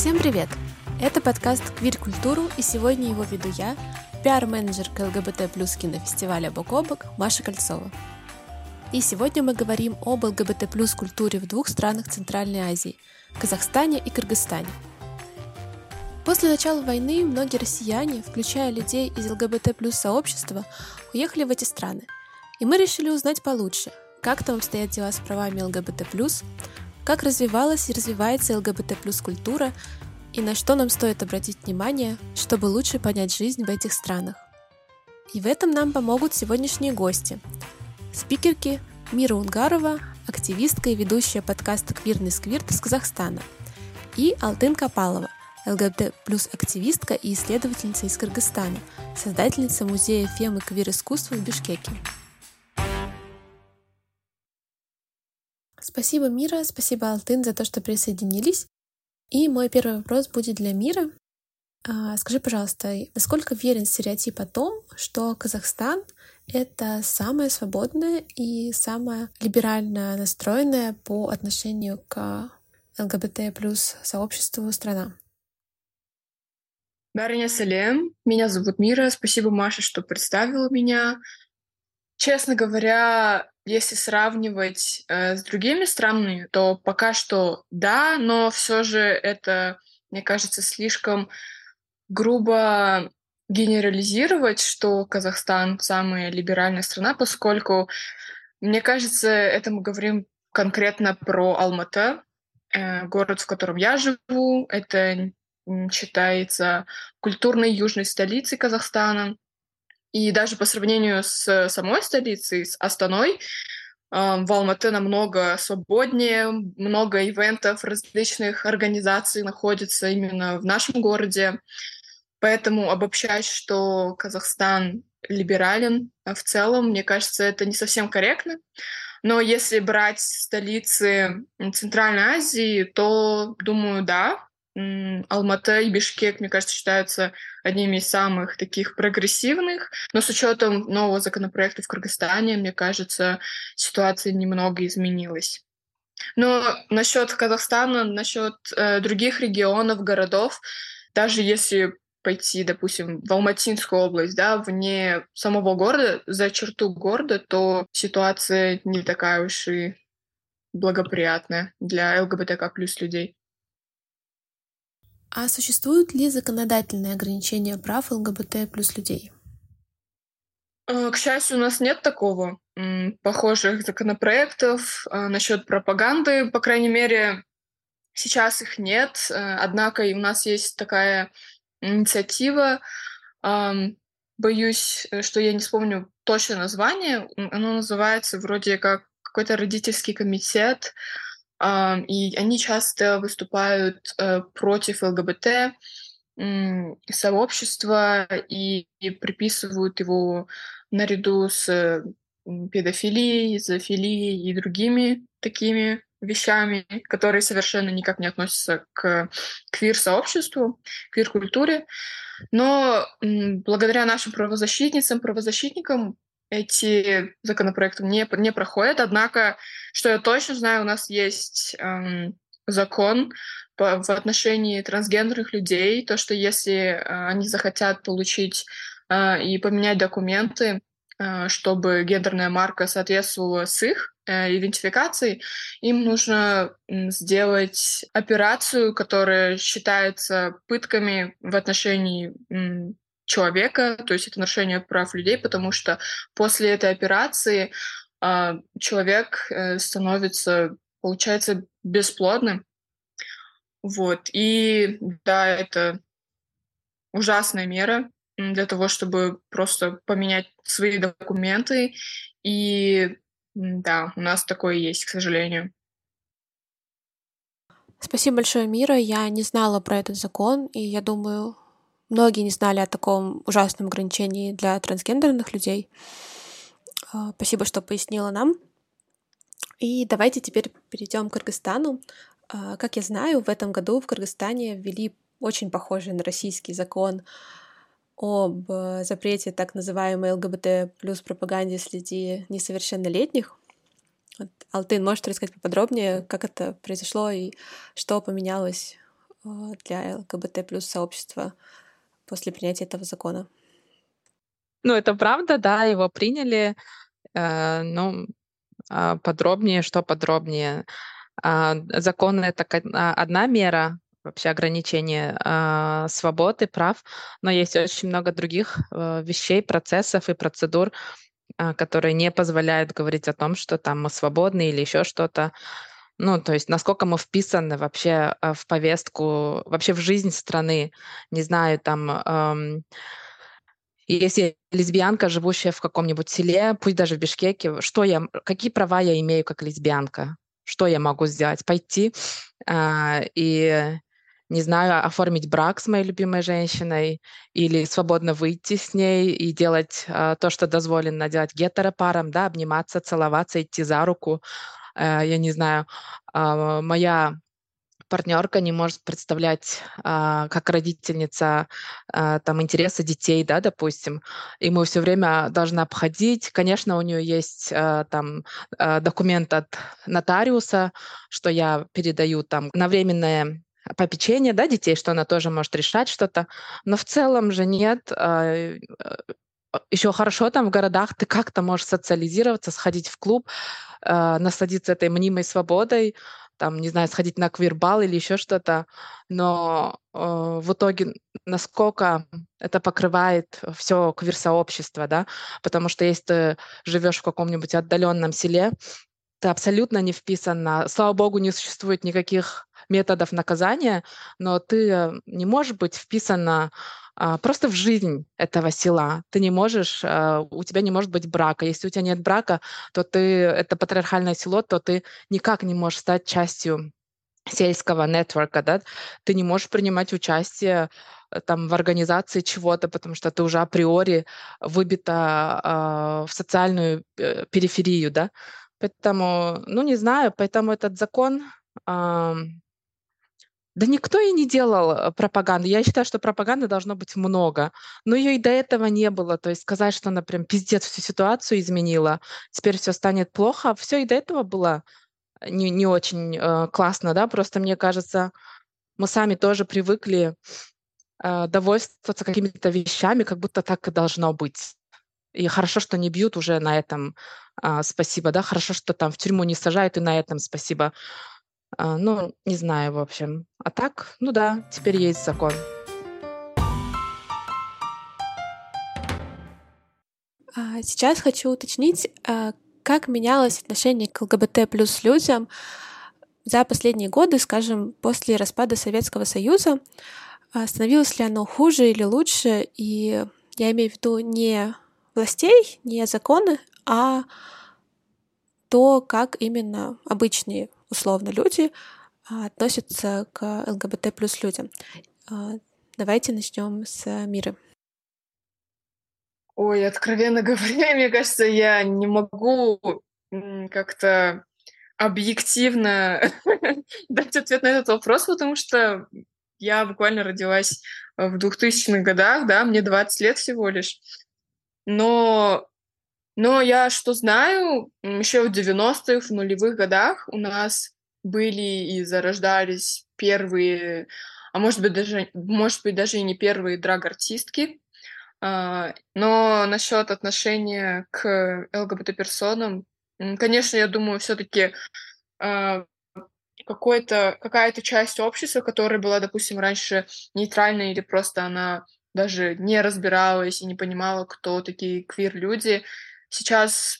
Всем привет! Это подкаст «Квир культуру» и сегодня его веду я, пиар-менеджер ЛГБТ плюс кинофестиваля «Бок о бок» Маша Кольцова. И сегодня мы говорим об ЛГБТ плюс культуре в двух странах Центральной Азии – Казахстане и Кыргызстане. После начала войны многие россияне, включая людей из ЛГБТ плюс сообщества, уехали в эти страны. И мы решили узнать получше, как там обстоят дела с правами ЛГБТ плюс, как развивалась и развивается ЛГБТ плюс культура и на что нам стоит обратить внимание, чтобы лучше понять жизнь в этих странах. И в этом нам помогут сегодняшние гости. Спикерки Мира Унгарова, активистка и ведущая подкаста «Квирный сквирт» из Казахстана, и Алтын Капалова, ЛГБТ плюс активистка и исследовательница из Кыргызстана, создательница музея фем и квир-искусства в Бишкеке. Спасибо, Мира, спасибо, Алтын, за то, что присоединились. И мой первый вопрос будет для Мира. Скажи, пожалуйста, насколько верен стереотип о том, что Казахстан — это самая свободная и самая либерально настроенная по отношению к ЛГБТ плюс сообществу страна? Барыня Салем, меня зовут Мира, спасибо, Маша, что представила меня. Честно говоря, если сравнивать э, с другими странами, то пока что да, но все же это, мне кажется, слишком грубо генерализировать, что Казахстан самая либеральная страна, поскольку, мне кажется, это мы говорим конкретно про Алматы, э, город, в котором я живу. Это считается культурной южной столицей Казахстана. И даже по сравнению с самой столицей, с Астаной, в Алматы намного свободнее, много ивентов различных организаций находится именно в нашем городе. Поэтому обобщать, что Казахстан либерален а в целом, мне кажется, это не совсем корректно. Но если брать столицы Центральной Азии, то, думаю, да, Алмата и Бишкек, мне кажется, считаются одними из самых таких прогрессивных, но с учетом нового законопроекта в Кыргызстане, мне кажется, ситуация немного изменилась. Но насчет Казахстана, насчет э, других регионов, городов, даже если пойти, допустим, в Алматинскую область, да, вне самого города, за черту города, то ситуация не такая уж и благоприятная для ЛГБТК плюс людей. А существуют ли законодательные ограничения прав ЛГБТ плюс людей? Э, к счастью, у нас нет такого похожих законопроектов э, насчет пропаганды, по крайней мере, сейчас их нет. Э, однако у нас есть такая инициатива. Боюсь, что я не вспомню точное название. Оно называется вроде как какой-то родительский комитет и они часто выступают э, против ЛГБТ сообщества и, приписывают его наряду с педофилией, зоофилией и другими такими вещами, которые совершенно никак не относятся к квир-сообществу, квир-культуре. Но благодаря нашим правозащитницам, правозащитникам эти законопроекты не, не проходят. Однако, что я точно знаю, у нас есть эм, закон по, в отношении трансгендерных людей, то, что если э, они захотят получить э, и поменять документы, э, чтобы гендерная марка соответствовала с их э, идентификацией, им нужно сделать операцию, которая считается пытками в отношении человека, то есть это нарушение прав людей, потому что после этой операции э, человек э, становится, получается, бесплодным. Вот. И да, это ужасная мера для того, чтобы просто поменять свои документы. И да, у нас такое есть, к сожалению. Спасибо большое, Мира. Я не знала про этот закон, и я думаю, Многие не знали о таком ужасном ограничении для трансгендерных людей. А, спасибо, что пояснила нам. И давайте теперь перейдем к Кыргызстану. А, как я знаю, в этом году в Кыргызстане ввели очень похожий на российский закон об э, запрете так называемой ЛГБТ плюс пропаганде среди несовершеннолетних. Вот, Алтын, можешь рассказать поподробнее, как это произошло и что поменялось для ЛГБТ плюс сообщества после принятия этого закона? Ну, это правда, да, его приняли. Э, ну, а, подробнее, что подробнее. А, закон — это а, одна мера, вообще ограничение э, свободы, прав, но есть очень много других э, вещей, процессов и процедур, которые не позволяют говорить о том, что там мы свободны или еще что-то. Ну, то есть насколько мы вписаны вообще э, в повестку, вообще в жизнь страны, не знаю, там... Эм, если лесбиянка, живущая в каком-нибудь селе, пусть даже в Бишкеке, что я, какие права я имею как лесбиянка? Что я могу сделать? Пойти э, и, не знаю, оформить брак с моей любимой женщиной или свободно выйти с ней и делать э, то, что дозволено делать гетеропарам, да, обниматься, целоваться, идти за руку. Э, я не знаю, э, моя партнерка не может представлять а, как родительница а, там интересы детей, да, допустим, и мы все время должны обходить. Конечно, у нее есть а, там а, документ от нотариуса, что я передаю там на временное попечение, да, детей, что она тоже может решать что-то, но в целом же нет. Э, еще хорошо там в городах ты как-то можешь социализироваться, сходить в клуб, э, насладиться этой мнимой свободой, там, не знаю, сходить на квирбал или еще что-то, но э, в итоге насколько это покрывает все квир-сообщество, да, потому что если ты живешь в каком-нибудь отдаленном селе, ты абсолютно не вписан. Слава богу, не существует никаких методов наказания, но ты не можешь быть вписан на а, просто в жизнь этого села. Ты не можешь, а, у тебя не может быть брака. Если у тебя нет брака, то ты, это патриархальное село, то ты никак не можешь стать частью сельского нетворка, да, ты не можешь принимать участие э, там в организации чего-то, потому что ты уже априори выбита э, в социальную э, периферию, да. Поэтому, ну не знаю, поэтому этот закон э, да никто и не делал э, пропаганды. Я считаю, что пропаганды должно быть много. Но ее и до этого не было. То есть сказать, что она прям пиздец всю ситуацию изменила, теперь все станет плохо, все и до этого было не, не очень э, классно, да, просто мне кажется, мы сами тоже привыкли э, довольствоваться какими-то вещами, как будто так и должно быть. И хорошо, что не бьют уже на этом, э, спасибо, да, хорошо, что там в тюрьму не сажают, и на этом спасибо. А, ну, не знаю, в общем. А так, ну да, теперь есть закон. А сейчас хочу уточнить, а, как менялось отношение к ЛГБТ плюс людям за последние годы, скажем, после распада Советского Союза. Становилось ли оно хуже или лучше? И я имею в виду не властей, не законы, а то, как именно обычные условно люди а, относятся к ЛГБТ плюс людям. А, давайте начнем с Миры. Ой, откровенно говоря, мне кажется, я не могу как-то объективно дать ответ на этот вопрос, потому что я буквально родилась в 2000-х годах, да, мне 20 лет всего лишь. Но но я что знаю, еще в 90-х, в нулевых годах у нас были и зарождались первые, а может быть даже, может быть даже и не первые драг-артистки. А, но насчет отношения к ЛГБТ-персонам, конечно, я думаю, все-таки а, какой-то, какая-то часть общества, которая была, допустим, раньше нейтральной или просто она даже не разбиралась и не понимала, кто такие квир-люди, сейчас,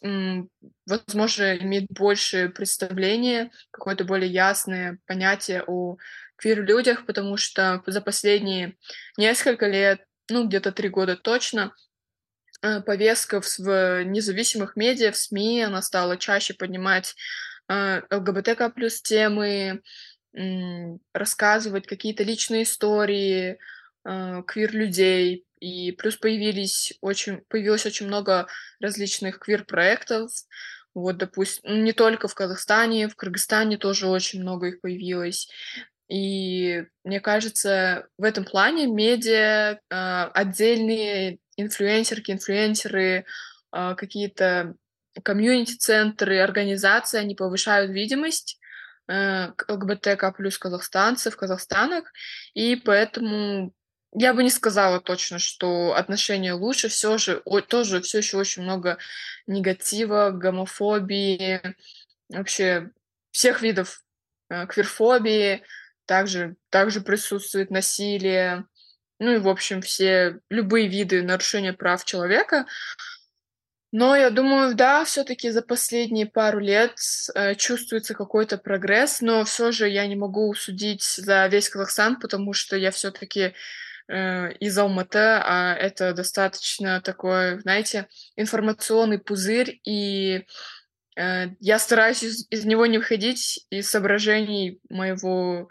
возможно, имеет больше представления, какое-то более ясное понятие о квир-людях, потому что за последние несколько лет, ну, где-то три года точно, э, повестка в независимых медиа, в СМИ, она стала чаще поднимать э, ЛГБТК плюс темы, рассказывать какие-то личные истории э, квир-людей, и плюс появились очень, появилось очень много различных квир-проектов. Вот, допустим, не только в Казахстане, в Кыргызстане тоже очень много их появилось. И мне кажется, в этом плане медиа, э, отдельные инфлюенсерки, инфлюенсеры, э, какие-то комьюнити-центры, организации, они повышают видимость э, ЛГБТК плюс казахстанцев, казахстанок, и поэтому я бы не сказала точно, что отношения лучше, все же о, тоже все еще очень много негатива, гомофобии, вообще всех видов э, квирфобии, также, также присутствует насилие, ну и, в общем, все любые виды нарушения прав человека. Но я думаю, да, все-таки за последние пару лет э, чувствуется какой-то прогресс, но все же я не могу судить за весь Казахстан, потому что я все-таки из Алматы, а это достаточно такой, знаете, информационный пузырь, и э, я стараюсь из, из него не выходить из соображений моего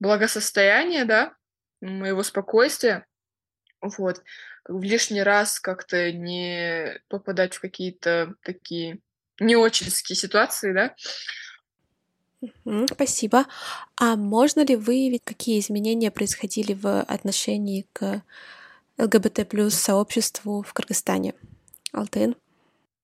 благосостояния, да, моего спокойствия. Вот в лишний раз как-то не попадать в какие-то такие не очередские ситуации, да. Спасибо. А можно ли выявить, какие изменения происходили в отношении к ЛГБТ плюс сообществу в Кыргызстане? Алтын?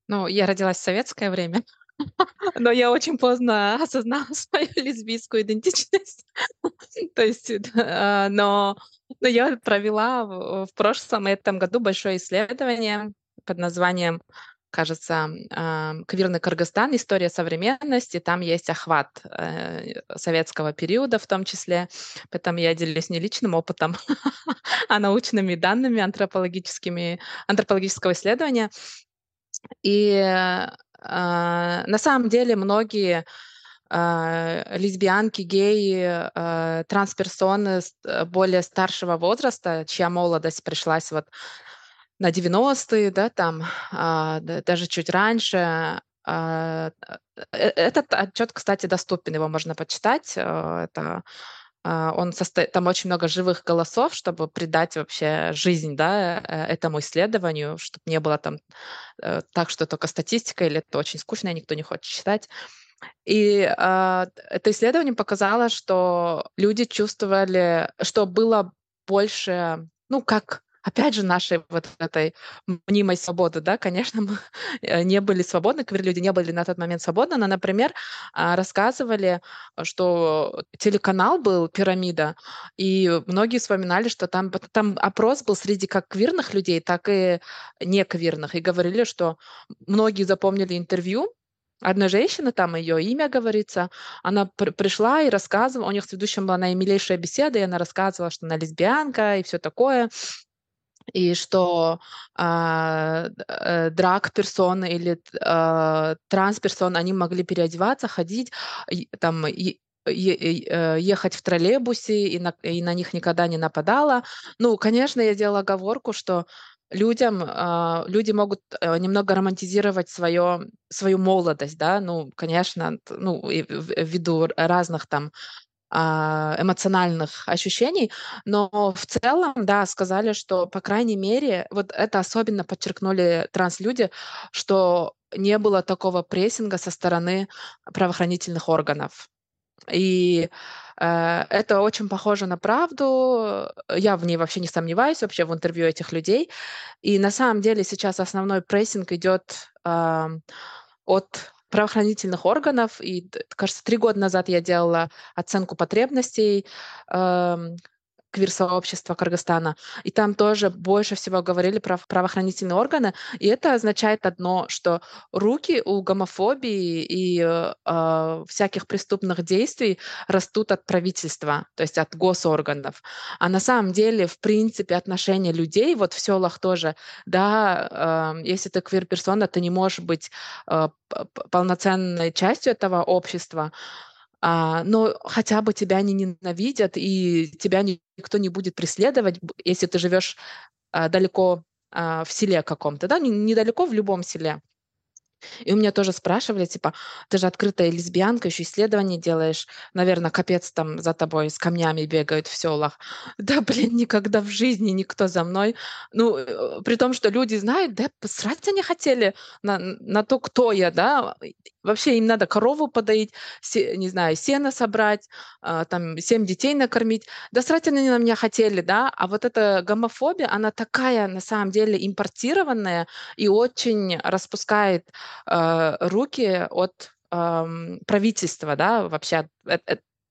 Ну, я родилась в советское время, но я очень поздно осознала свою лесбийскую идентичность. То есть, а, но но я провела в прошлом этом году большое исследование под названием, кажется, а, "Квирный Кыргызстан. История современности". Там есть охват, э, советского периода в том числе, поэтому я делюсь не личным опытом, а научными данными антропологическими антропологического исследования. И, а, на самом деле многие а, лесбиянки, геи, а, трансперсоны э, более старшего возраста, чья молодость пришлась вот на 90-е, да, там, а, даже чуть раньше. Э, этот отчет, кстати, доступен, его можно почитать. Это он состоит, там очень много живых голосов, чтобы придать вообще жизнь, да, э, этому исследованию, чтобы не было там так, что только статистика или это очень скучно, и никто не хочет читать. И а, это исследование показало, что люди чувствовали, что было больше, ну, как опять же, нашей вот этой мнимой свободы, да, конечно, мы э, не были свободны, люди не были на тот момент свободны, но, например, а, рассказывали, что телеканал был «Пирамида», и многие вспоминали, что там, там опрос был среди как квирных людей, так и неквирных, и говорили, что многие запомнили интервью, одной женщины, там ее имя говорится, она пр- пришла и рассказывала, у них с ведущим была наимилейшая беседа, и она рассказывала, что она лесбиянка и все такое, и что а, э, драг-персоны или э, транс-персоны, они могли переодеваться, ходить, там, и, э, ехать в троллейбусе, и на, и на них никогда не нападала. Ну, конечно, я делала оговорку, что людям, а, люди могут э, немного романтизировать свое, свою молодость, да, ну, конечно, ну, ввиду разных там эмоциональных ощущений, но в целом, да, сказали, что, по крайней мере, вот это особенно подчеркнули транслюди, что не было такого прессинга со стороны правоохранительных органов. И Э, это очень похоже на правду. Я в ней вообще не сомневаюсь, вообще в интервью этих людей. И на самом деле сейчас основной прессинг идет э, от правоохранительных органов. И, кажется, три года назад я делала оценку потребностей э, квир-сообщества Кыргызстана, и там тоже больше всего говорили про правоохранительные органы, и это означает одно, что руки у гомофобии и э, всяких преступных действий растут от правительства, то есть от госорганов. А на самом деле, в принципе, отношения людей, вот в селах тоже, да, э, если ты квир-персона, ты не можешь быть э, полноценной частью этого общества, а, но хотя бы тебя не ненавидят, и тебя никто не будет преследовать, если ты живешь а, далеко а, в селе каком-то, да, недалеко в любом селе. И у меня тоже спрашивали, типа, ты же открытая лесбиянка, еще исследования делаешь, наверное, капец там за тобой с камнями бегают в селах. Да, блин, никогда в жизни никто за мной. Ну, э, при том, что люди знают, да, посрать они хотели на, на то, кто я, да. Вообще им надо корову подоить, се, не знаю, сено собрать, э, там, семь детей накормить. Да срать они на меня хотели, да. А вот эта гомофобия, она такая, на самом деле, импортированная и очень распускает э, руки от правительства, да, вообще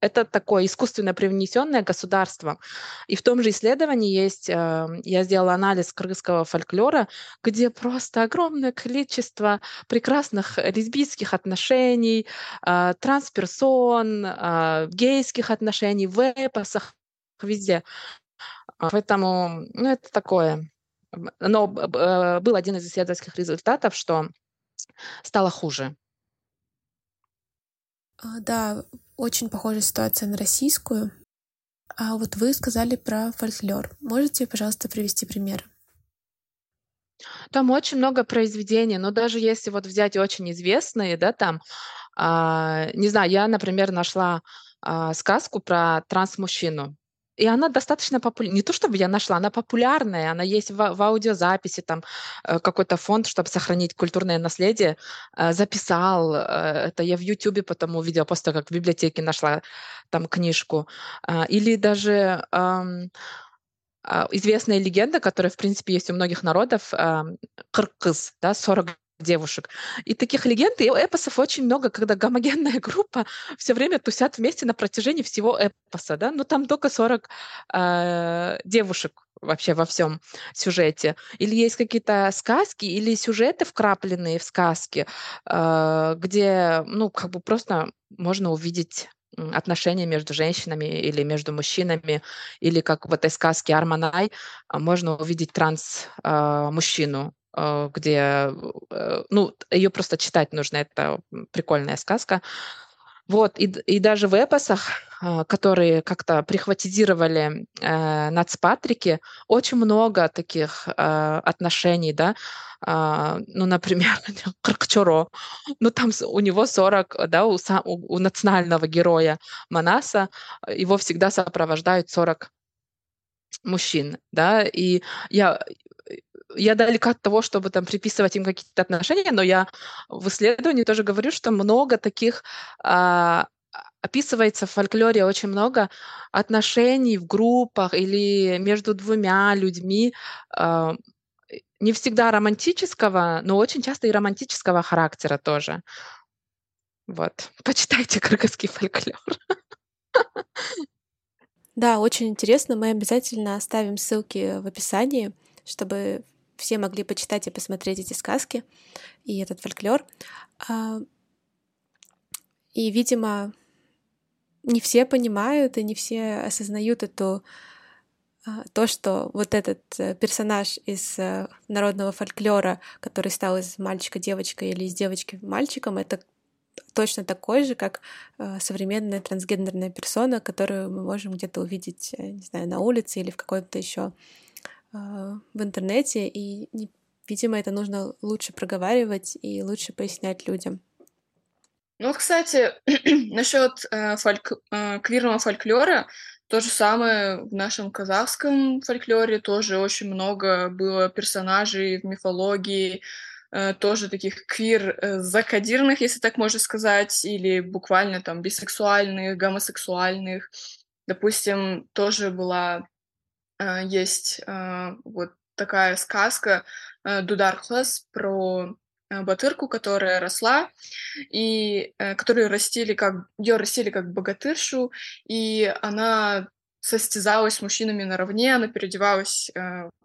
это, такое искусственно привнесенное государство. И в том же исследовании есть, э, я сделала анализ кыргызского фольклора, где просто огромное количество прекрасных лесбийских отношений, э, трансперсон, э, гейских отношений в эпосах, везде. Поэтому, ну, это такое. Но был один из исследовательских результатов, что стало хуже. А, да, очень похожая ситуация на российскую. А вот вы сказали про фольклор. Можете, пожалуйста, привести пример? Там очень много произведений, но даже если вот взять очень известные, да, там, а, не знаю, я, например, нашла а, сказку про транс-мужчину. И она достаточно популярная. Не то чтобы я нашла, она популярная, она есть в, в аудиозаписи, там э, какой-то фонд, чтобы сохранить культурное наследие, э, записал. Э, это я в Ютубе потом увидела, того, как в библиотеке нашла там книжку. Или даже известная легенда, которая, в принципе, есть у многих народов, Кыргыз, да, 40 девушек. И таких легенд и эпосов очень много, когда гомогенная группа все время тусят вместе на протяжении всего эпоса, да, ну там только 40 э, девушек вообще во всем сюжете. Или есть какие-то сказки, или сюжеты вкрапленные в сказки, э, где, ну, как бы просто можно увидеть отношения между женщинами или между мужчинами, или как в этой сказке Арманай можно увидеть транс-мужчину, Э, где, э, ну, ее просто читать нужно, это прикольная сказка. Вот, и, и даже в эпосах, э, которые как-то прихватизировали э, Нацпатрики, очень много таких э, отношений, да, э, ну, например, Кракчоро, ну, там у него 40, да, у, у, у национального героя Манаса, его всегда сопровождают 40 мужчин, да, и я я далека от того, чтобы там приписывать им какие-то отношения, но я в исследовании тоже говорю, что много таких а, описывается в фольклоре очень много отношений в группах или между двумя людьми, а, не всегда романтического, но очень часто и романтического характера тоже. Вот, почитайте кыргызский фольклор. Да, очень интересно. Мы обязательно оставим ссылки в описании, чтобы все могли почитать и посмотреть эти сказки и этот фольклор. А, и, видимо, не все понимают и не все осознают эту а, то, что вот этот э, персонаж из э, народного фольклора, который стал из мальчика девочкой или из девочки мальчиком, это точно такой же, как э, современная трансгендерная персона, которую мы можем где-то увидеть, не знаю, на улице или в какой-то еще в интернете, и, видимо, это нужно лучше проговаривать и лучше пояснять людям. Ну, кстати, насчет э, фольк... э, квирного фольклора, то же самое в нашем казахском фольклоре тоже очень много было персонажей в мифологии, э, тоже таких квир-закодированных, если так можно сказать, или буквально там бисексуальных, гомосексуальных. Допустим, тоже была а, есть а, вот такая сказка э, Дудархлас про э, батырку, которая росла, и э, которую растили как, ее растили как богатыршу, и она состязалась с мужчинами наравне, она переодевалась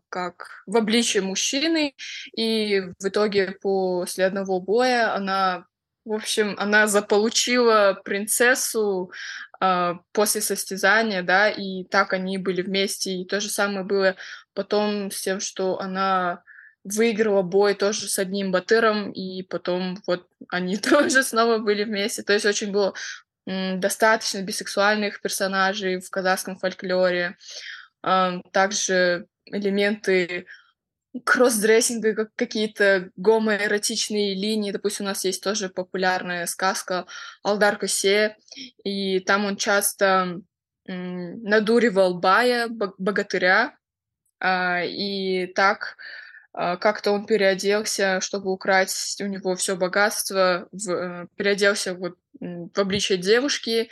как в обличие мужчины, и в итоге после одного боя она в общем, она заполучила принцессу э, после состязания, да, и так они были вместе. И то же самое было потом с тем, что она выиграла бой тоже с одним батыром, и потом вот они тоже снова были вместе. То есть очень было достаточно бисексуальных персонажей в казахском фольклоре. Также элементы кроссдрессинга, как какие-то гомоэротичные линии. Допустим, у нас есть тоже популярная сказка Алдар Косе, и там он часто надуривал Бая, богатыря, а, и так а, как-то он переоделся, чтобы украсть у него все богатство, э, переоделся вот в обличие девушки,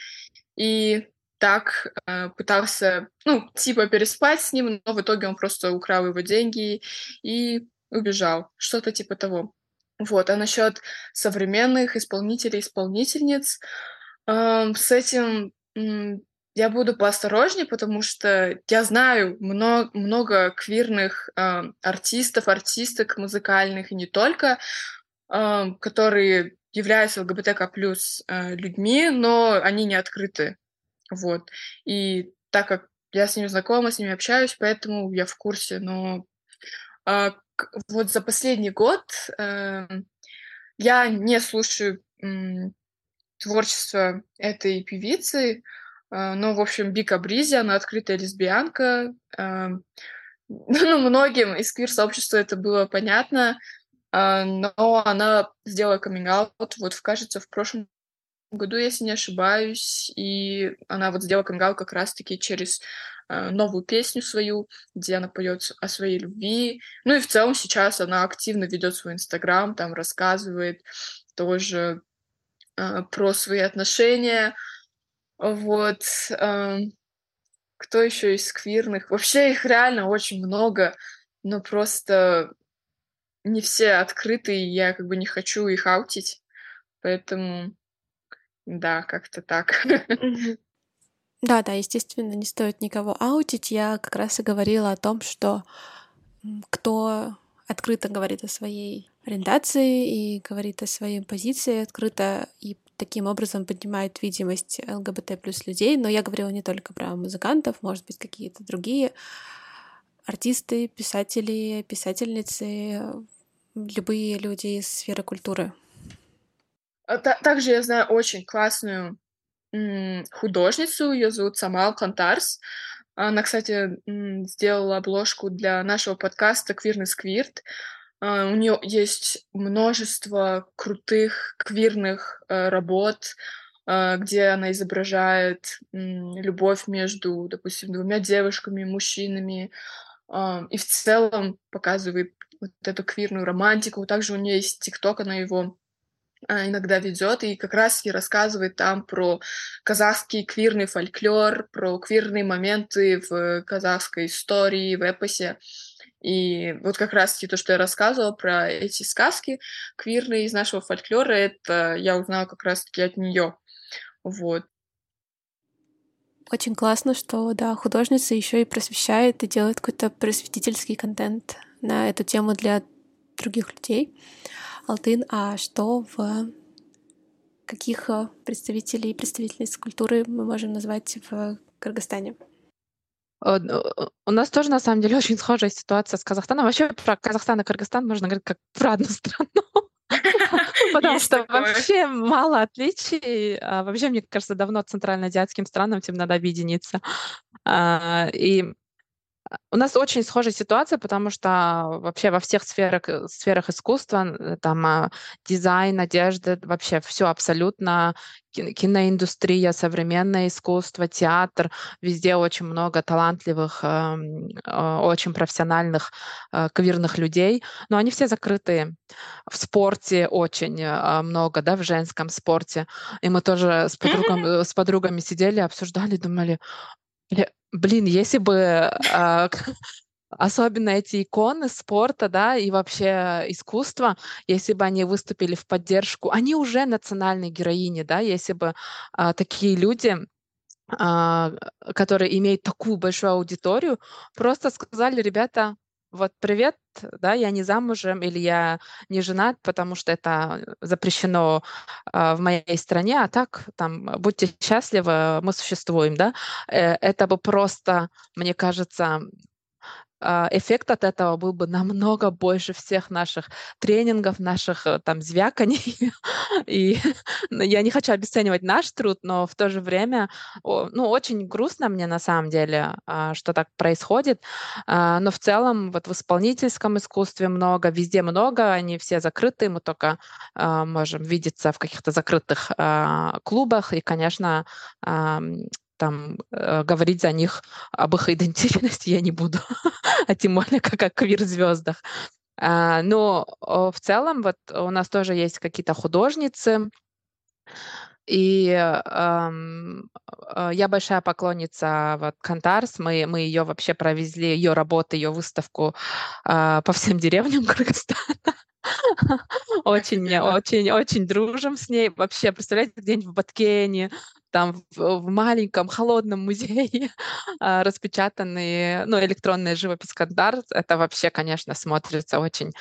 и так э, пытался, ну, типа переспать с ним, но в итоге он просто украл его деньги и убежал. Что-то типа того. Вот, а насчет современных исполнителей, исполнительниц, эм, с этим я буду поосторожнее, потому что я знаю много, много квирных э, артистов, артисток музыкальных и не только, э, которые являются ЛГБТК плюс э, людьми, но они не открыты. Вот. И так как я с ними знакома, с ними общаюсь, поэтому я в курсе. Но э, вот за последний год э, я не слушаю э, творчество этой певицы, э, но, в общем, Бика Бризи, она открытая лесбиянка. Э, ну, многим из квир-сообщества это было понятно, но она сделала каминг вот, кажется, в прошлом году, если не ошибаюсь, и она вот сделала каминг как раз-таки через э, новую песню свою, где она поет о своей любви. Ну и в целом сейчас она активно ведет свой инстаграм, там рассказывает тоже э, про свои отношения. Вот. Э, кто еще из квирных? Вообще их реально очень много, но просто не все открыты, и я как бы не хочу их аутить. Поэтому да, как-то так. Да, да, естественно, не стоит никого аутить. Я как раз и говорила о том, что кто открыто говорит о своей ориентации и говорит о своей позиции открыто и таким образом поднимает видимость ЛГБТ плюс людей. Но я говорила не только про музыкантов, может быть, какие-то другие артисты, писатели, писательницы, любые люди из сферы культуры. А также я знаю очень классную художницу, ее зовут Самал Кантарс. Она, кстати, сделала обложку для нашего подкаста «Квирный сквирт». А, у нее есть множество крутых квирных э, работ, а, где она изображает любовь между, допустим, двумя девушками, мужчинами, и в целом показывает вот эту квирную романтику. Также у нее есть ТикТок, она его иногда ведет и как раз и рассказывает там про казахский квирный фольклор, про квирные моменты в казахской истории, в эпосе. И вот как раз-таки то, что я рассказывала про эти сказки квирные из нашего фольклора, это я узнала как раз-таки от нее. Вот. Очень классно, что да, художница еще и просвещает и делает какой-то просветительский контент на эту тему для других людей. Алтын, а что в каких э, представителей и представительниц культуры мы можем назвать в Кыргызстане? Э, у нас тоже, на самом деле, очень схожая ситуация с Казахстаном. Вообще про Казахстан и Кыргызстан можно говорить как про одну страну. Потому что вообще мало отличий. А вообще, мне кажется, давно центральноазиатским странам этим надо объединиться. А, и у нас очень схожая ситуация, потому что вообще во всех сферах, э, сферах искусства, э, там а, дизайн, одежда, вообще все абсолютно, киноиндустрия, современное искусство, театр, везде очень много талантливых, эм, а, очень профессиональных э, квирных людей, но они все закрытые. В спорте очень много, да, в женском спорте. И мы тоже с, подругам, с подругами сидели, обсуждали, думали, Блин, если бы а, особенно эти иконы спорта, да, и вообще искусства, если бы они выступили в поддержку, они уже национальные героини, да, если бы а, такие люди а, которые имеют такую большую аудиторию, просто сказали, ребята, вот привет, да, я не замужем или я не женат, потому что это запрещено э, в моей стране, а так там будьте счастливы, мы существуем, да. Э, это бы просто, мне кажется, эффект от этого был бы намного больше всех наших тренингов, наших э, там звяканий. И я не хочу обесценивать наш труд, но в то же время, ну, очень грустно мне на самом деле, а, что так происходит. А, но в целом вот в исполнительском искусстве много, везде много, они все закрыты, мы только можем видеться в каких-то закрытых клубах. И, конечно, там э, говорить за них об их идентичности я не буду, а тем более как о квир-звездах. А, но в целом вот у нас тоже есть какие-то художницы, и эм, я большая поклонница вот Кантарс. Мы, мы ее вообще провезли, ее работы, ее выставку э, по всем деревням Кыргызстана. Очень, очень, очень дружим с ней. Вообще, представляете, где-нибудь в Баткене, там в, в маленьком холодном музее а, распечатанные, ну, электронная живопись Кандар. Это вообще, конечно, смотрится очень,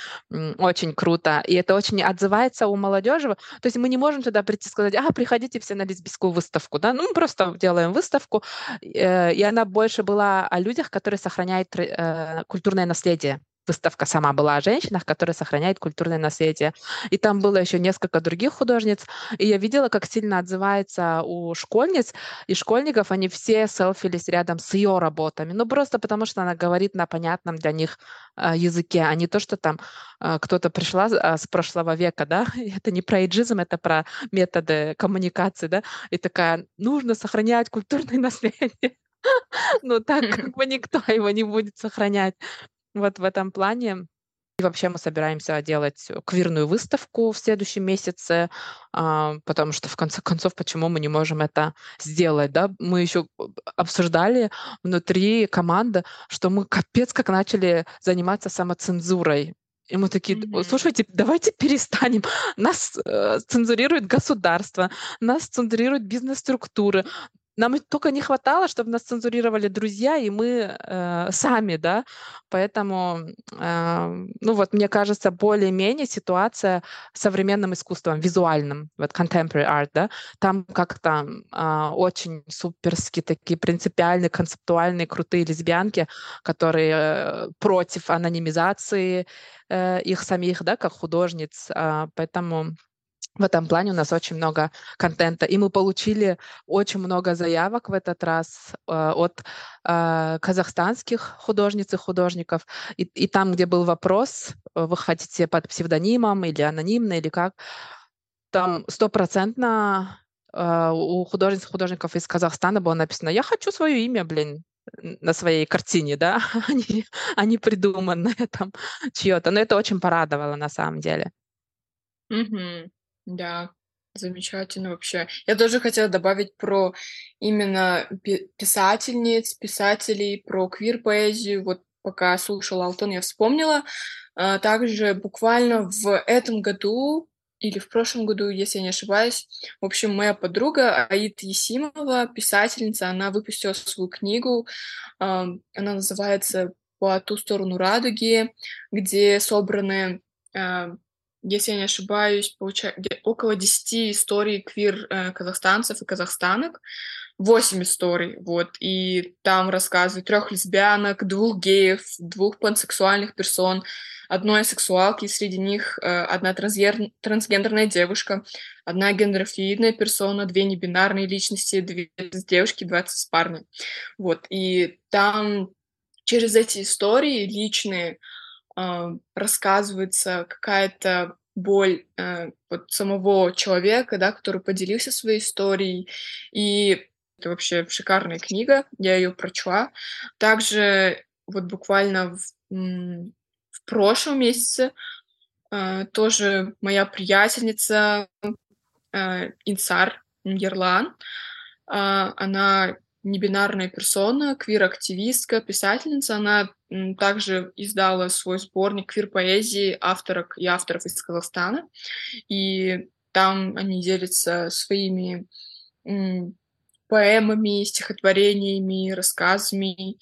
очень круто. И это очень отзывается у молодежи. То есть мы не можем туда прийти и сказать, а, приходите все на лесбийскую выставку, да, ну, мы просто делаем выставку, э, и она больше была о людях, которые сохраняют э, культурное наследие выставка сама была о женщинах, которые сохраняют культурное наследие. И там было еще несколько других художниц. И я видела, как сильно отзывается у школьниц и школьников. Они все селфились рядом с ее работами. Ну, просто потому что она говорит на понятном для них э, языке, а не то, что там э, кто-то пришла э, с прошлого века, да. Это не про эйджизм, это про методы коммуникации, да. И такая, нужно сохранять культурное наследие. Ну, так как бы никто его не будет сохранять. Вот в этом плане. И вообще мы собираемся делать квирную выставку в следующем месяце, а, потому что в конце концов, почему мы не можем это сделать, да? Мы еще обсуждали внутри команды, что мы капец как начали заниматься самоцензурой. И мы такие, mm-hmm. слушайте, давайте перестанем. Нас э, цензурирует государство, нас цензурируют бизнес-структуры, нам только не хватало, чтобы нас цензурировали друзья, и мы э, сами, да. Поэтому, э, ну вот, мне кажется, более-менее ситуация с современным искусством, визуальным, вот contemporary art, да, там как-то э, очень суперски такие принципиальные, концептуальные, крутые лесбиянки, которые э, против анонимизации э, их самих, да, как художниц. Э, поэтому в этом плане у нас очень много контента. И мы получили очень много заявок в этот раз э, от э, казахстанских художниц и художников. И, и там, где был вопрос, э, вы хотите под псевдонимом или анонимно, или как, там стопроцентно э, у художниц и художников из Казахстана было написано «Я хочу свое имя, блин, на своей картине, да, они, они придуманы там чье-то. Но это очень порадовало на самом деле. Мгм. Да, замечательно вообще. Я тоже хотела добавить про именно писательниц, писателей, про квир-поэзию. Вот пока слушала Алтон, я вспомнила. А, также буквально в этом году или в прошлом году, если я не ошибаюсь. В общем, моя подруга Аид Есимова, писательница, она выпустила свою книгу. Она называется «По ту сторону радуги», где собраны а, если я не ошибаюсь, получается, около 10 историй квир-казахстанцев э, и казахстанок, 8 историй, вот, и там рассказы трех лесбиянок, двух геев, двух пансексуальных персон, одной сексуалки, среди них э, одна трансгер... трансгендерная девушка, одна гендерфлюидная персона, две небинарные личности, две девушки, 20 с парнем. Вот, и там через эти истории личные рассказывается какая-то боль э, вот самого человека, да, который поделился своей историей. И это вообще шикарная книга, я ее прочла. Также вот буквально в, в прошлом месяце э, тоже моя приятельница э, Инсар Ерлан, э, она небинарная персона, квир-активистка, писательница. Она также издала свой сборник квир-поэзии авторок и авторов из Казахстана. И там они делятся своими поэмами, стихотворениями, рассказами.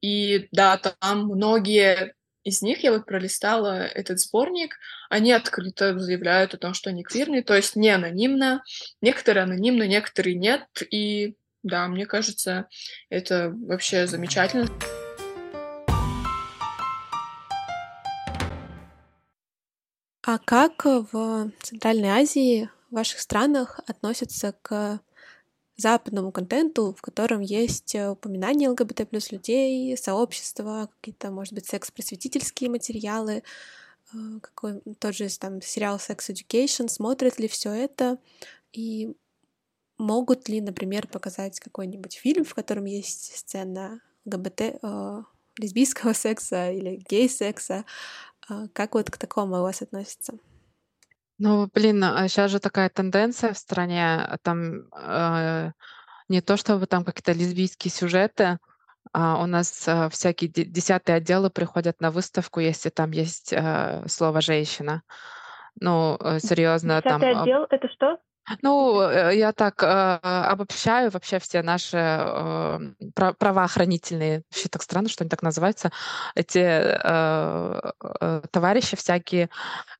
И да, там многие из них, я вот пролистала этот сборник, они открыто заявляют о том, что они квирные, то есть не анонимно. Некоторые анонимно, некоторые нет. И да, мне кажется, это вообще замечательно. А как в Центральной Азии, в ваших странах относятся к западному контенту, в котором есть упоминания ЛГБТ плюс людей, сообщества, какие-то, может быть, секс-просветительские материалы, э, какой тот же там сериал Sex Education, смотрят ли все это, и могут ли, например, показать какой-нибудь фильм, в котором есть сцена ЛГБТ, э, лесбийского секса или гей-секса. Э, как вот к такому у вас относится? Ну, блин, а сейчас же такая тенденция в стране, там э, не то чтобы там какие-то лесбийские сюжеты, А, у нас а, всякие десятые отделы приходят на выставку, если там есть а, слово «женщина». Ну, э, серьезно, там... Десятый отдел — это что? Ну, э, я так э, обобщаю вообще все наши э, правоохранительные, вообще так странно, что они так называются, эти э, э, товарищи всякие,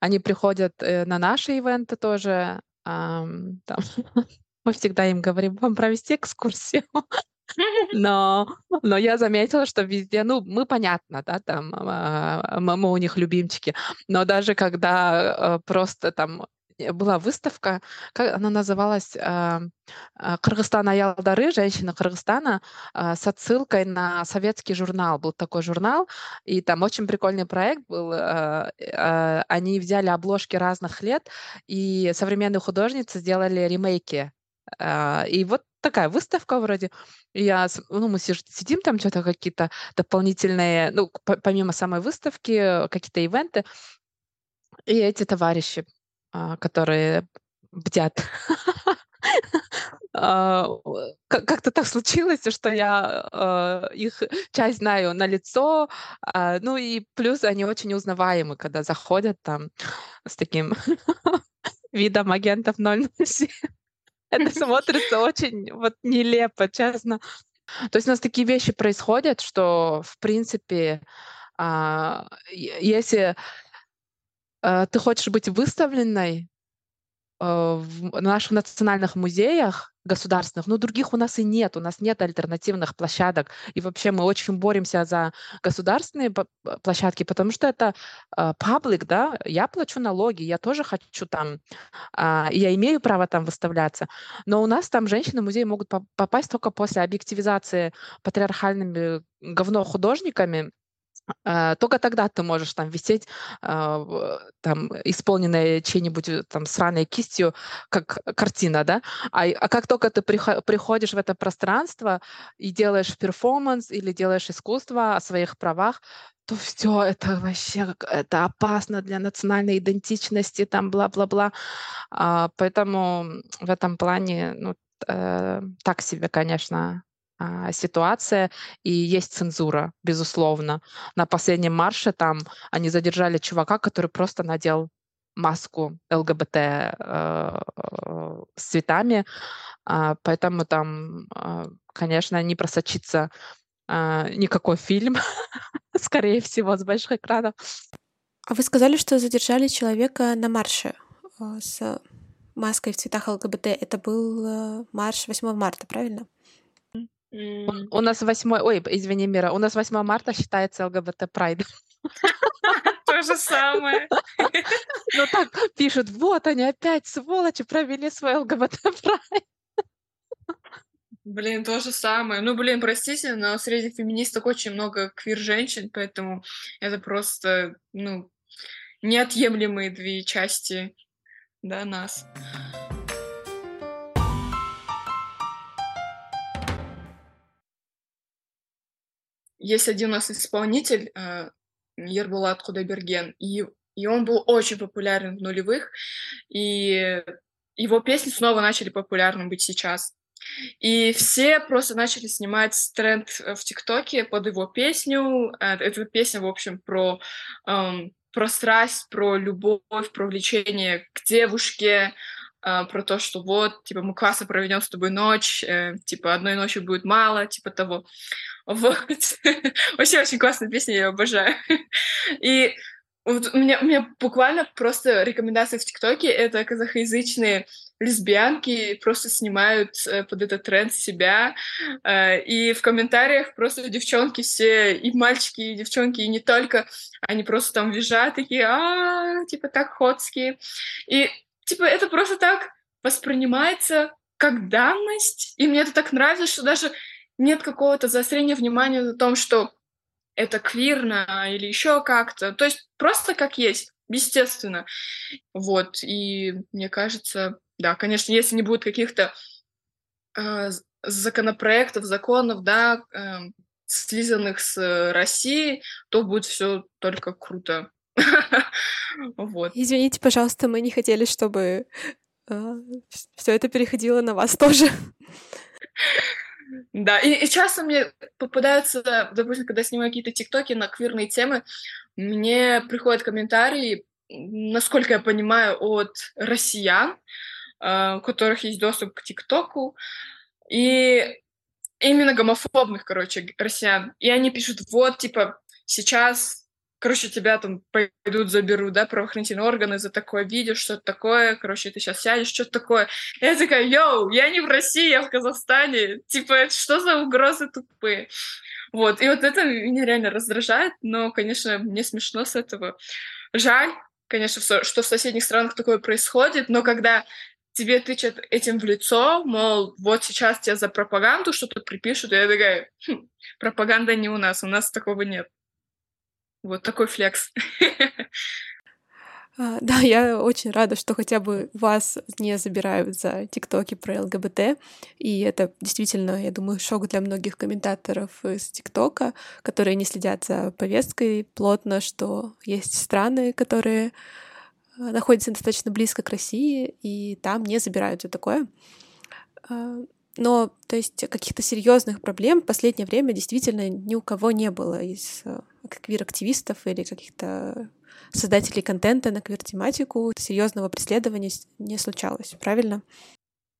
они приходят э, на наши ивенты тоже, э, там, мы всегда им говорим, вам провести экскурсию. Но, но я заметила, что везде, ну, мы понятно, да, там э, мы у них любимчики, но даже когда э, просто там была выставка, как она называлась, э, Кыргызстан Аялдары, женщина Кыргызстана, э, с отсылкой на советский журнал. Был такой журнал, и там очень прикольный проект был. Э, э, они взяли обложки разных лет, и современные художницы сделали ремейки и вот такая выставка вроде. Я, ну, мы сидим там, что-то какие-то дополнительные, ну, помимо самой выставки, какие-то ивенты. И эти товарищи, а, которые бдят, а, как-то так случилось, что я а, их часть знаю на лицо, ну и плюс они очень узнаваемы, когда заходят там с таким видом агентов 007. Это смотрится очень вот нелепо, честно. То есть у нас такие вещи происходят, что, в принципе, а, если а, ты хочешь быть выставленной а, в наших национальных музеях, государственных, но других у нас и нет, у нас нет альтернативных площадок. И вообще мы очень боремся за государственные площадки, потому что это паблик, да, я плачу налоги, я тоже хочу там, uh, я имею право там выставляться, но у нас там женщины-музеи могут попасть только после объективизации патриархальными говно художниками, а, только тогда ты можешь там висеть, а, там, исполненная чьей-нибудь э, там сраной кистью, как картина, да? А, а как только ты приходишь в это пространство и делаешь перформанс или делаешь искусство о своих правах, то все это вообще это опасно для национальной идентичности, там бла-бла-бла. А, поэтому в этом плане, ну, э, так себе, конечно, а, ситуация, и есть цензура, безусловно. На последнем марше там они задержали чувака, который просто надел маску ЛГБТ э, э, с цветами, э, поэтому там, э, конечно, не просочится э, никакой фильм, скорее всего, с больших экранов. А вы сказали, что задержали человека на марше э, с маской в цветах ЛГБТ. Это был э, марш 8 марта, правильно? У нас 8... Ой, извини, Мира, у нас 8 марта считается ЛГБТ Прайд. То же самое. Ну так пишут, вот они опять, сволочи, провели свой ЛГБТ Прайд. Блин, то же самое. Ну, блин, простите, но среди феминисток очень много квир-женщин, поэтому это просто, ну, неотъемлемые две части, да, нас. Есть один у нас исполнитель, э, Ербулат Худайберген, и, и он был очень популярен в нулевых, и его песни снова начали популярным быть сейчас. И все просто начали снимать тренд в ТикТоке под его песню. Э, эта песня, в общем, про, эм, про страсть, про любовь, про влечение к девушке, э, про то, что вот, типа, мы классно проведем с тобой ночь, э, типа, одной ночи будет мало, типа того. Вот. Вообще очень классная песня, я ее обожаю. И вот у меня, у меня буквально просто рекомендации в ТикТоке — это казахоязычные лесбиянки просто снимают э, под этот тренд себя, э, и в комментариях просто девчонки все, и мальчики, и девчонки, и не только, они просто там визжат, такие, а, типа, так ходские. И, типа, это просто так воспринимается как данность, и мне это так нравится, что даже нет какого-то заострения внимания на том, что это квирно или еще как-то. То есть просто как есть, естественно. Вот, и мне кажется, да, конечно, если не будет каких-то э, законопроектов, законов, да, э, слизанных с Россией, то будет все только круто. Вот. Извините, пожалуйста, мы не хотели, чтобы э, все это переходило на вас тоже. Да, и, и часто мне попадаются, допустим, когда снимаю какие-то тиктоки на квирные темы, мне приходят комментарии, насколько я понимаю, от россиян, э, у которых есть доступ к ТикТоку, и именно гомофобных, короче, россиян. И они пишут, вот, типа, сейчас короче, тебя там пойдут заберут, да, правоохранительные органы за такое видео, что-то такое, короче, ты сейчас сядешь, что-то такое. Я такая, йоу, я не в России, я в Казахстане, типа, что за угрозы тупые? Вот, и вот это меня реально раздражает, но, конечно, мне смешно с этого. Жаль, конечно, что в соседних странах такое происходит, но когда тебе тычат этим в лицо, мол, вот сейчас тебя за пропаганду что-то припишут, и я такая, хм, пропаганда не у нас, у нас такого нет. Вот такой флекс. А, да, я очень рада, что хотя бы вас не забирают за тиктоки про ЛГБТ. И это действительно, я думаю, шок для многих комментаторов из тиктока, которые не следят за повесткой плотно, что есть страны, которые а, находятся достаточно близко к России, и там не забирают за такое. Но, то есть, каких-то серьезных проблем в последнее время действительно ни у кого не было из э, квир-активистов или каких-то создателей контента на квир-тематику. Серьезного преследования не случалось, правильно?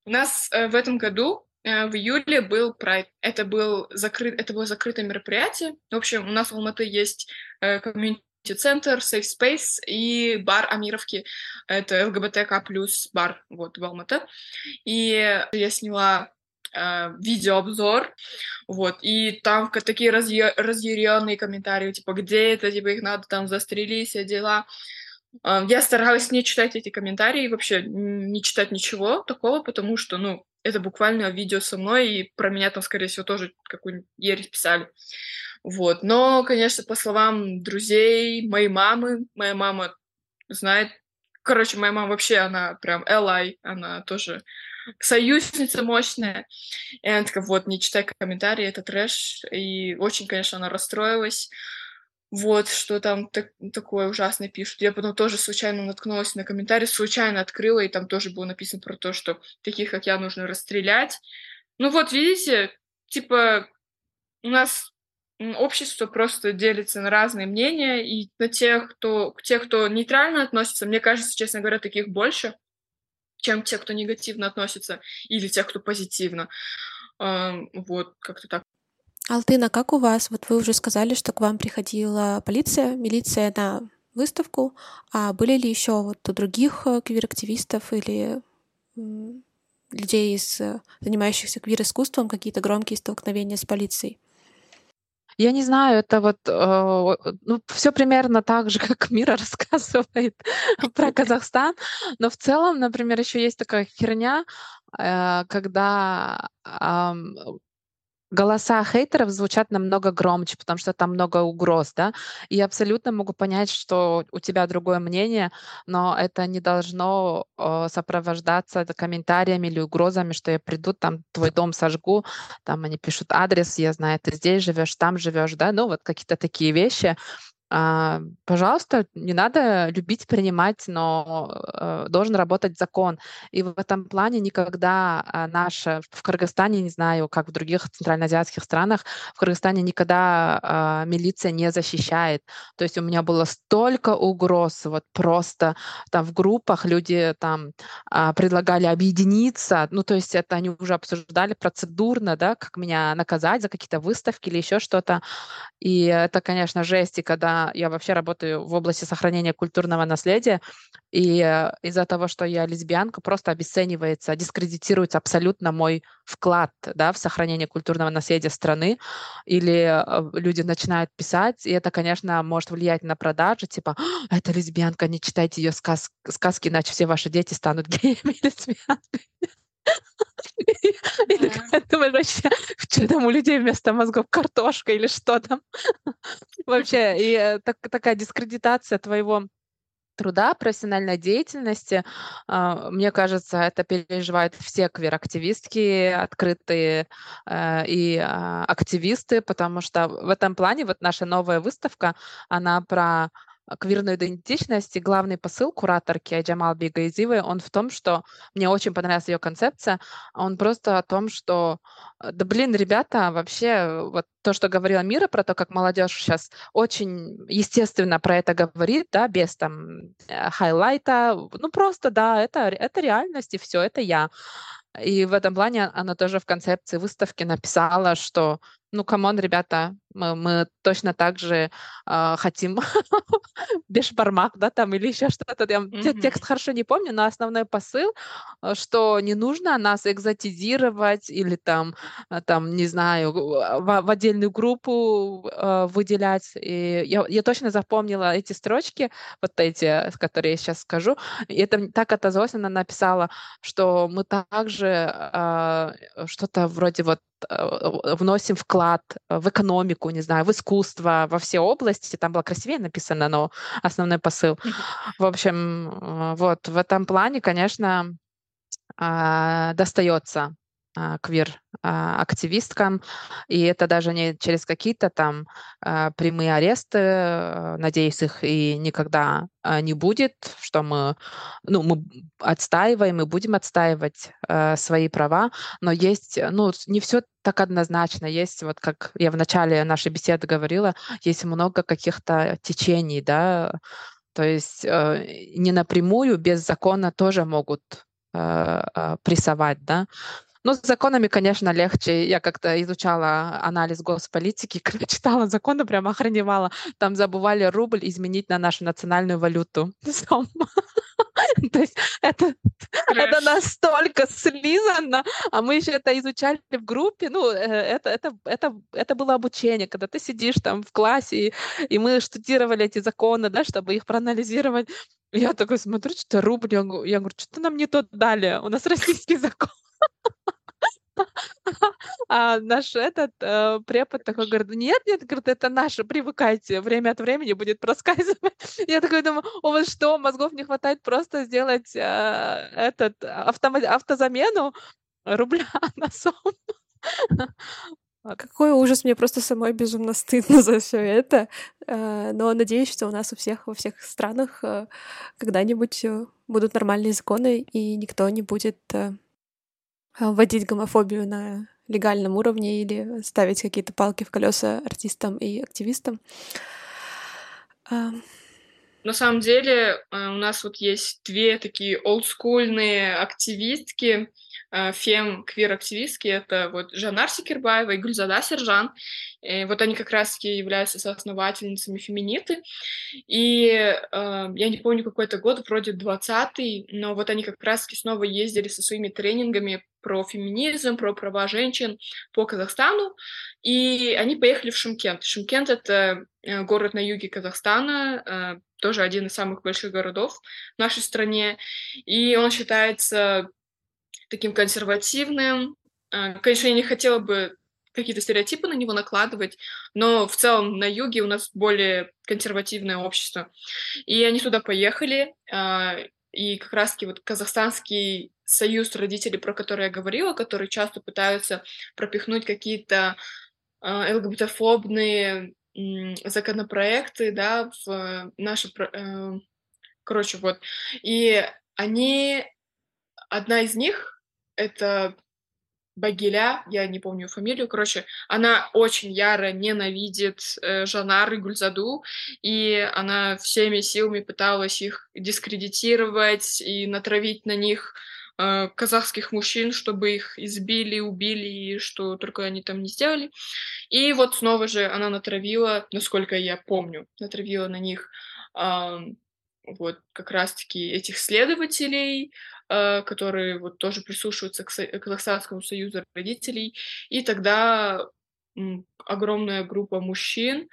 У нас э, в этом году э, в июле был Прайд. Это, был закрыт, это было закрытое мероприятие. В общем, у нас в Алматы есть э, комьюнити-центр, Safe Space и бар Амировки. Это ЛГБТК плюс бар вот, в Алматы. И я сняла э, видеообзор, вот, и там такие разъя- разъяренные комментарии, типа, где это, типа, их надо там застрелить, все дела. Э, я старалась не читать эти комментарии, вообще не читать ничего такого, потому что, ну, это буквально видео со мной, и про меня там, скорее всего, тоже какую-нибудь ересь писали. Вот, но, конечно, по словам друзей, моей мамы, моя мама знает, короче, моя мама вообще, она прям ally, она тоже союзница мощная. И она такая, вот, не читай комментарии, это трэш. И очень, конечно, она расстроилась. Вот, что там так, такое ужасное пишут. Я потом тоже случайно наткнулась на комментарий, случайно открыла, и там тоже было написано про то, что таких, как я, нужно расстрелять. Ну вот, видите, типа, у нас общество просто делится на разные мнения, и на тех, кто, тех, кто нейтрально относится, мне кажется, честно говоря, таких больше чем те, кто негативно относится, или те, кто позитивно. Вот, как-то так. Алтына, как у вас? Вот вы уже сказали, что к вам приходила полиция, милиция на выставку, а были ли еще вот у других э, квир-активистов или людей, из, э, занимающихся квир-искусством, какие-то громкие столкновения с полицией? Я не знаю, это вот э, ну, все примерно так же, как Мира рассказывает про Казахстан. Но в целом, например, еще есть такая херня, э, когда голоса хейтеров звучат намного громче, потому что там много угроз, да, и абсолютно могу понять, что у тебя другое мнение, но это не должно э, сопровождаться комментариями или угрозами, что я приду, там твой дом сожгу, там они пишут адрес, я знаю, ты здесь живешь, там живешь, да, ну вот какие-то такие вещи, а, пожалуйста, не надо любить, принимать, но э, должен работать закон. И в этом плане никогда э, наша в Кыргызстане, не знаю, как в других центральноазиатских странах, в Кыргызстане никогда э, милиция не защищает. То есть у меня было столько угроз, вот просто там в группах люди там э, предлагали объединиться, ну то есть это они уже обсуждали процедурно, да, как меня наказать за какие-то выставки или еще что-то. И это, конечно, жесть, и когда я вообще работаю в области сохранения культурного наследия, и э, из-за того, что я лесбиянка, просто обесценивается, дискредитируется абсолютно мой вклад да, в сохранение культурного наследия страны, или э, люди начинают писать, и это, конечно, может влиять на продажи, типа, «А, это лесбиянка, не читайте ее сказ сказки, иначе все ваши дети станут геями и лесбиянками. И такая думаешь, вообще, что там у людей вместо мозгов картошка или что там? Вообще, и э, такая дискредитация твоего труда, профессиональной деятельности. А, мне кажется, это переживают все квир-активистки, открытые э, и а, активисты, потому что в этом плане вот наша новая выставка, она про квирной идентичности, главный посыл кураторки Аджамал Бигаизивой, он в том, что мне очень понравилась ее концепция, он просто о том, что, э, да блин, ребята, вообще, вот то, что говорила Мира про то, как молодежь сейчас очень естественно про это говорит, да, без там э, highlight а, ну просто, да, это, это реальность, и все, это я. И в этом плане она тоже в концепции выставки написала, что ну, come on, ребята, мы, мы точно так же э, хотим бешбармак, да, там, или еще что-то. Я mm-hmm. текст хорошо не помню, но основной посыл, э, что не нужно нас экзотизировать или там, э, там не знаю, в, в отдельную группу э, выделять. И я, я точно запомнила эти строчки, вот эти, которые я сейчас скажу. И это так отозвалось, она написала, что мы также э, что-то вроде вот вносим вклад в экономику, не знаю, в искусство, во все области. Там было красивее написано, но основной посыл. В общем, э, вот в этом плане, конечно, а, достается квир-активисткам, и это даже не через какие-то там а, прямые аресты, надеюсь, их и никогда а, не будет, что мы, ну, мы отстаиваем и будем отстаивать свои права, но есть, ну, не все так однозначно. Есть, вот как я в начале нашей беседы говорила, есть много каких-то течений, да, то есть э, не напрямую без закона тоже могут э, прессовать, да. Ну, с законами, конечно, легче. Я как-то изучала анализ госполитики, когда читала законы, прям охреневала. Там забывали рубль изменить на нашу национальную валюту. То есть это, это настолько слизано, а мы еще это изучали в группе. Ну, э, это, это, это, это было обучение, когда ты сидишь там в классе, и, и мы штудировали эти законы, да, чтобы их проанализировать. Я такой смотрю, что рубль, я говорю, что-то нам не то дали, у нас российский закон. А наш этот э, препод такой говорит, нет, нет, говорит, это наше, привыкайте, время от времени будет проскальзывать. Я такой думаю, у вас что, мозгов не хватает просто сделать э, этот автомо- автозамену рубля на сом? Какой ужас, мне просто самой безумно стыдно за все это. Э, но надеюсь, что у нас у всех во всех странах э, когда-нибудь э, будут нормальные законы, и никто не будет вводить гомофобию на легальном уровне или ставить какие-то палки в колеса артистам и активистам. На самом деле у нас вот есть две такие олдскульные активистки, Э, фем-квир-активистки, это вот Жанар Секербаева и Гульзада Сержан. И вот они как раз-таки являются соосновательницами феминиты. И э, я не помню, какой это год, вроде 20-й, но вот они как раз-таки снова ездили со своими тренингами про феминизм, про права женщин по Казахстану, и они поехали в Шимкент. Шимкент — это э, город на юге Казахстана, э, тоже один из самых больших городов в нашей стране, и он считается таким консервативным. А, конечно, я не хотела бы какие-то стереотипы на него накладывать, но в целом на юге у нас более консервативное общество. И они туда поехали, а, и как раз-таки вот казахстанский союз родителей, про который я говорила, которые часто пытаются пропихнуть какие-то а, ЛГБТ-фобные законопроекты, да, в наши... Э, короче, вот. И они... Одна из них это Багиля, я не помню фамилию, короче, она очень яро ненавидит э, Жанар и Гульзаду, и она всеми силами пыталась их дискредитировать и натравить на них э, казахских мужчин, чтобы их избили, убили, и что только они там не сделали. И вот снова же она натравила, насколько я помню, натравила на них э, вот как раз-таки этих следователей, Э, которые вот тоже прислушиваются к Казахстанскому союзу родителей. И тогда огромная группа мужчин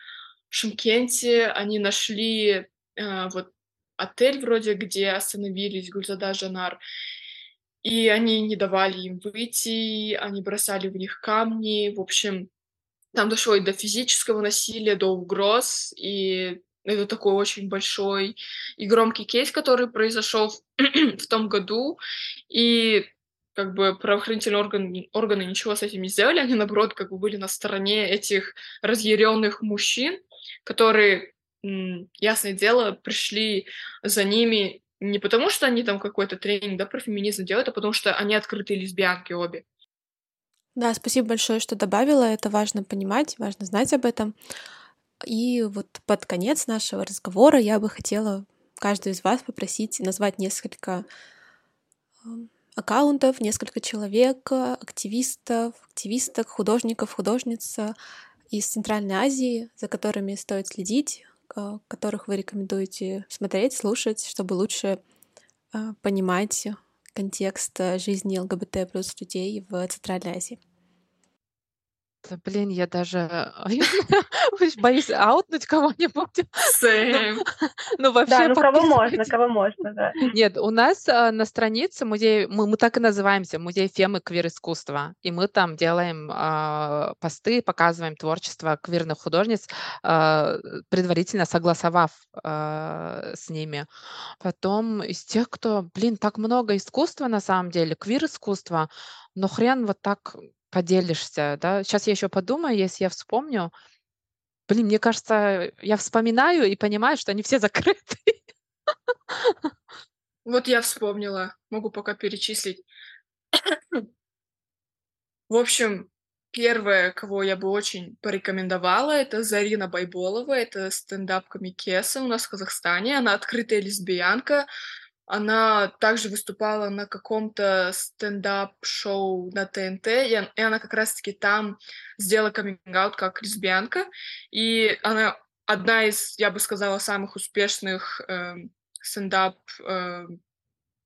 в Шимкенте, они нашли э, вот отель вроде, где остановились Гульзада Жанар, и они не давали им выйти, они бросали в них камни, в общем, там дошло и до физического насилия, до угроз, и это такой очень большой и громкий кейс, который произошел в том году, и как бы правоохранительные органы, органы ничего с этим не сделали, они, наоборот, как бы были на стороне этих разъяренных мужчин, которые ясное дело, пришли за ними не потому, что они там какой-то тренинг да, про феминизм делают, а потому что они открытые лесбиянки обе. Да, спасибо большое, что добавила. Это важно понимать, важно знать об этом. И вот под конец нашего разговора я бы хотела каждую из вас попросить назвать несколько аккаунтов, несколько человек, активистов, активисток, художников, художниц из Центральной Азии, за которыми стоит следить, которых вы рекомендуете смотреть, слушать, чтобы лучше а, понимать контекст жизни ЛГБТ плюс людей в Центральной Азии. Да, блин, я даже боюсь аутнуть кого-нибудь. Same. Ну, вообще Да, ну кого можно, кого можно, да. Нет, у нас а, на странице музей, мы, мы так и называемся, музей фемы квир-искусства, и мы там делаем а, посты, показываем творчество квирных художниц, а, предварительно согласовав а, с ними. Потом из тех, кто, блин, так много искусства на самом деле, квир-искусства, но хрен вот так поделишься, да. Сейчас я еще подумаю, если я вспомню. Блин, мне кажется, я вспоминаю и понимаю, что они все закрыты. Вот я вспомнила. Могу пока перечислить. В общем, первое, кого я бы очень порекомендовала, это Зарина Байболова. Это стендап-комикеса у нас в Казахстане. Она открытая лесбиянка. Она также выступала на каком-то стендап-шоу на ТНТ, и, она как раз-таки там сделала каминг-аут как лесбиянка, и она одна из, я бы сказала, самых успешных э, стендап э,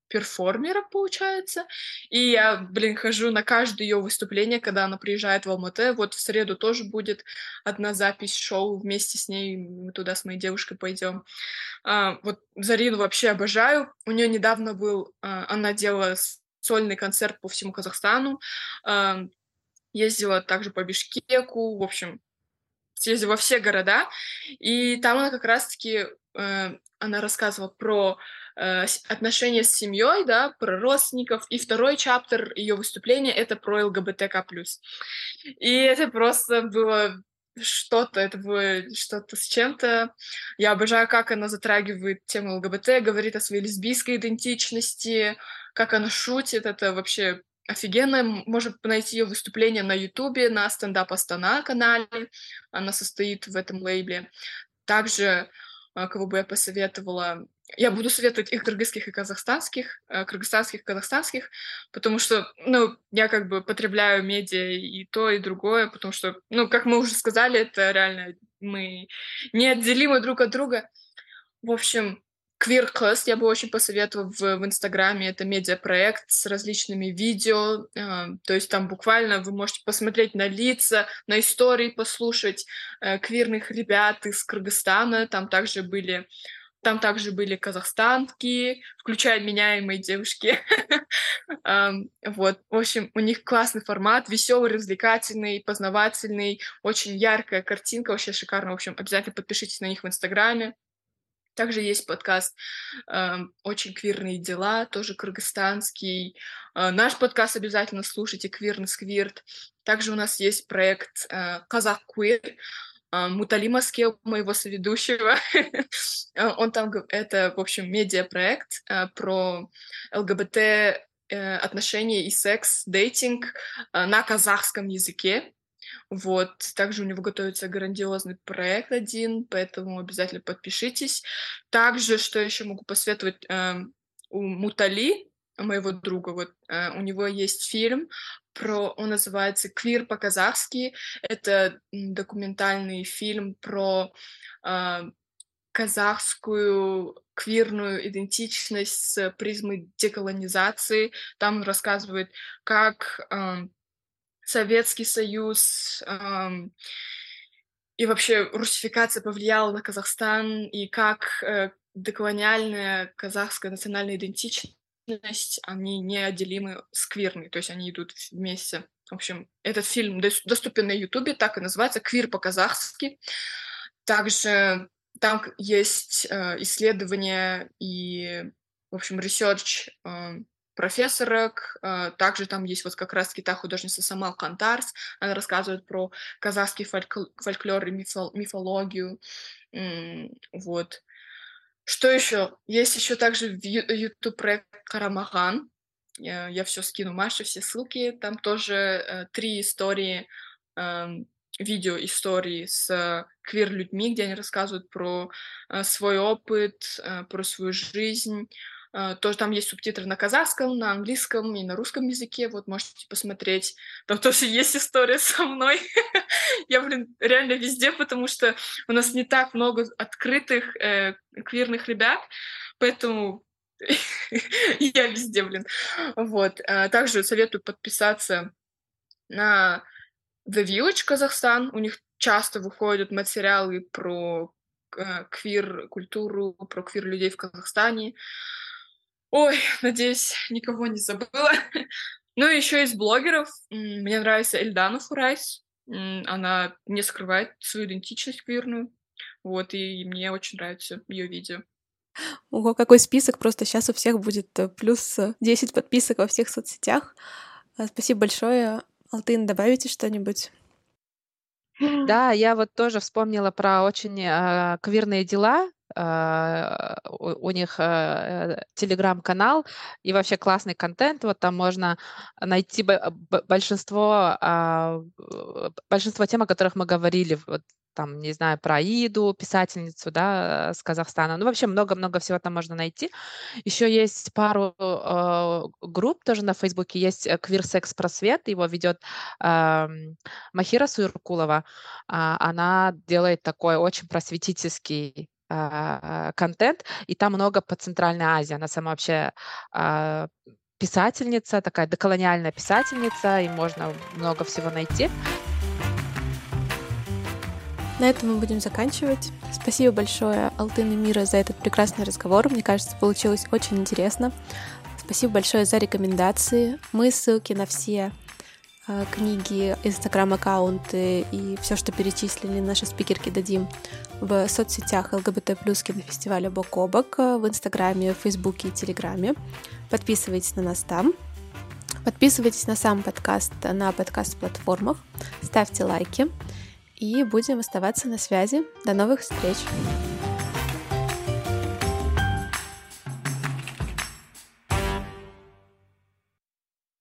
перформеров, получается. И я, блин, хожу на каждое ее выступление, когда она приезжает в Алматы. Вот в среду тоже будет одна запись шоу вместе с ней. Мы туда с моей девушкой пойдем. А, вот Зарину вообще обожаю. У нее недавно был... А, она делала сольный концерт по всему Казахстану. А, ездила также по Бишкеку. В общем, съездила во все города. И там она как раз-таки... Э, она рассказывала про отношения с семьей, да, про родственников, и второй чаптер ее выступления это про ЛГБТК+. И это просто было что-то, это было что-то с чем-то. Я обожаю, как она затрагивает тему ЛГБТ, говорит о своей лесбийской идентичности, как она шутит, это вообще офигенно. Можно найти ее выступление на Ютубе, на стендап Астана канале. Она состоит в этом лейбле. Также а, кого бы я посоветовала. Я буду советовать и кыргызских, и казахстанских, э, кыргызстанских, казахстанских, потому что, ну, я как бы потребляю медиа и то, и другое, потому что, ну, как мы уже сказали, это реально мы неотделимы друг от друга. В общем, Queer Quest я бы очень посоветовала в, в Инстаграме. Это медиапроект с различными видео. Э, то есть там буквально вы можете посмотреть на лица, на истории послушать э, квирных ребят из Кыргызстана. Там также были там также были казахстанки, включая меня и мои девушки. Вот, в общем, у них классный формат, веселый, развлекательный, познавательный, очень яркая картинка, вообще шикарно. В общем, обязательно подпишитесь на них в Инстаграме. Также есть подкаст «Очень квирные дела», тоже кыргызстанский. Э, наш подкаст обязательно слушайте «Квирный сквирт». Также у нас есть проект э, «Казах Квир», э, Мутали Маске, моего соведущего. Э, он там, это, в общем, медиапроект э, про ЛГБТ э, отношения и секс, дейтинг на казахском языке. Вот. Также у него готовится грандиозный проект один, поэтому обязательно подпишитесь. Также, что еще могу посоветовать, у Мутали, моего друга, вот у него есть фильм про, он называется «Квир по-казахски». Это документальный фильм про э, казахскую квирную идентичность с призмой деколонизации. Там он рассказывает, как э, Советский Союз эм, и вообще русификация повлияла на Казахстан, и как э, деколониальная казахская национальная идентичность, они неотделимы с квирной, то есть они идут вместе. В общем, этот фильм доступен на Ютубе, так и называется «Квир по-казахски». Также там есть э, исследования и, в общем, research э, профессорок. Э, также там есть вот как раз-таки та художница Самал Кантарс. Она рассказывает про казахский фольк- фольклор и мифо- мифологию. Вот. Что еще? Есть еще также YouTube проект Карамаган. Я, я все скину Маше, все ссылки. Там тоже э, три истории, э, видео истории с квир-людьми, где они рассказывают про э, свой опыт, э, про свою жизнь. Э, тоже там есть субтитры на казахском, на английском и на русском языке. Вот можете посмотреть. Там тоже есть история со мной. Я, блин, реально везде, потому что у нас не так много открытых э, квирных ребят, поэтому я везде, блин. Вот. Э, также советую подписаться на The Village Казахстан. У них часто выходят материалы про э, квир-культуру, про квир-людей в Казахстане. Ой, надеюсь, никого не забыла. ну и еще из блогеров. Мне нравится Эльдана Фурайс. Она не скрывает свою идентичность квирную. Вот, и мне очень нравится ее видео. Ого, какой список, просто сейчас у всех будет э, плюс 10 подписок во всех соцсетях. А, спасибо большое. Алтын, добавите что-нибудь? Да, я вот тоже вспомнила про очень э, квирные дела. Э, у, них э, телеграм-канал и вообще классный контент. Вот там можно найти большинство, э, большинство тем, о которых мы говорили вот там, не знаю, про Иду, писательницу, да, с Казахстана. Ну, вообще много-много всего там можно найти. Еще есть пару э, групп тоже на Фейсбуке. Есть Queer Sex Просвет, его ведет э, Махира Суиркулова. Э, она делает такой очень просветительский э, контент, и там много по Центральной Азии. Она сама вообще э, писательница, такая доколониальная писательница, и можно много всего найти. На этом мы будем заканчивать. Спасибо большое, Алтын Мира, за этот прекрасный разговор. Мне кажется, получилось очень интересно. Спасибо большое за рекомендации. Мы ссылки на все книги, инстаграм-аккаунты и все, что перечислили наши спикерки, дадим в соцсетях ЛГБТ плюс кинофестиваля Бок о Бок, в инстаграме, фейсбуке и телеграме. Подписывайтесь на нас там. Подписывайтесь на сам подкаст на подкаст-платформах. Ставьте лайки и будем оставаться на связи. До новых встреч!